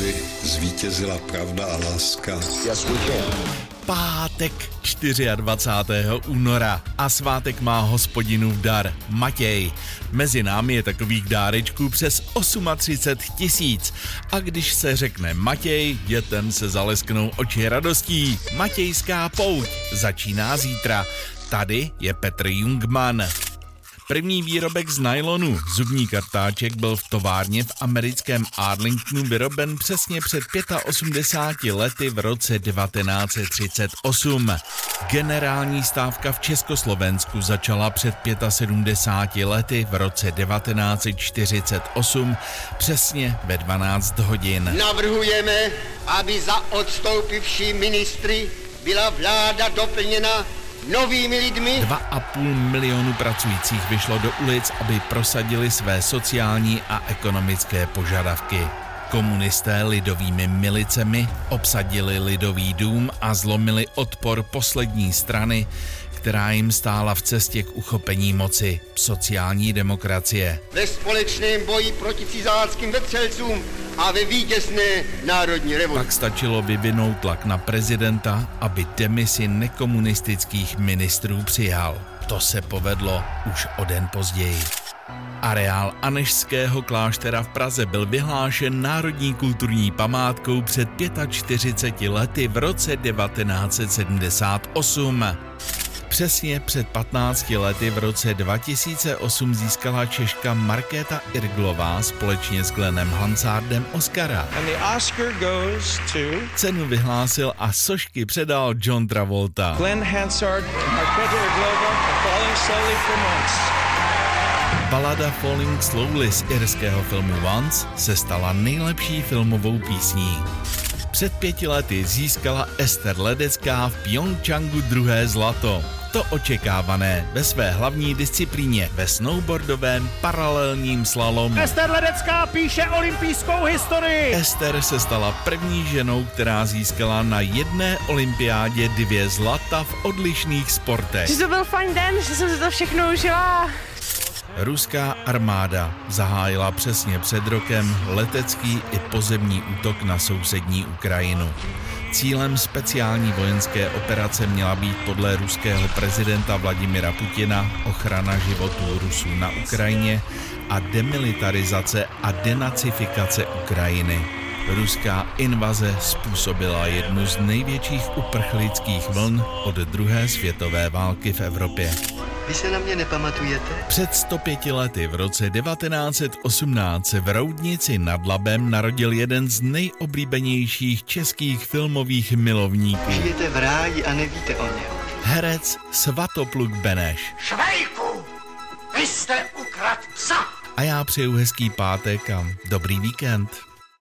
aby zvítězila pravda a láska. Yes, we can. Pátek 24. února a svátek má hospodinův dar Matěj. Mezi námi je takových dárečků přes 38 tisíc. A když se řekne Matěj, dětem se zalesknou oči radostí. Matějská pouť začíná zítra. Tady je Petr Jungman. První výrobek z nylonu, zubní kartáček, byl v továrně v americkém Arlingtonu vyroben přesně před 85 lety v roce 1938. Generální stávka v Československu začala před 75 lety v roce 1948 přesně ve 12 hodin. Navrhujeme, aby za odstoupivší ministry byla vláda doplněna novými lidmi. 2,5 milionu pracujících vyšlo do ulic, aby prosadili své sociální a ekonomické požadavky. Komunisté lidovými milicemi obsadili lidový dům a zlomili odpor poslední strany, která jim stála v cestě k uchopení moci sociální demokracie. Ve společném boji proti cizáckým vetřelcům a ve vítězné národní revoluci. Tak stačilo vyvinout tlak na prezidenta, aby demisi nekomunistických ministrů přijal. To se povedlo už o den později. Areál Anešského kláštera v Praze byl vyhlášen národní kulturní památkou před 45 lety v roce 1978. Přesně před 15 lety v roce 2008 získala Češka Markéta Irglová společně s Glenem Hansardem Oscara. Oscar to Cenu vyhlásil a sošky předal John Travolta. Glenn Hansard Markéta Irglova for Falling Slowly for Months. Balada Falling Slowly z irského filmu Once se stala nejlepší filmovou písní. Před pěti lety získala Ester Ledecká v Pyeongchangu druhé zlato. To očekávané ve své hlavní disciplíně ve snowboardovém paralelním slalomu. Ester Ledecká píše olympijskou historii. Ester se stala první ženou, která získala na jedné olympiádě dvě zlata v odlišných sportech. Že to byl fajn den, že jsem si to všechno užila. Ruská armáda zahájila přesně před rokem letecký i pozemní útok na sousední Ukrajinu. Cílem speciální vojenské operace měla být podle ruského prezidenta Vladimira Putina ochrana životů Rusů na Ukrajině a demilitarizace a denacifikace Ukrajiny. Ruská invaze způsobila jednu z největších uprchlických vln od druhé světové války v Evropě. Vy se na mě nepamatujete? Před 105 lety v roce 1918 se v Roudnici nad Labem narodil jeden z nejoblíbenějších českých filmových milovníků. Žijete v ráji a nevíte o něm. Herec Svatopluk Beneš. Švejku, vy jste ukrad psa. A já přeju hezký pátek a dobrý víkend.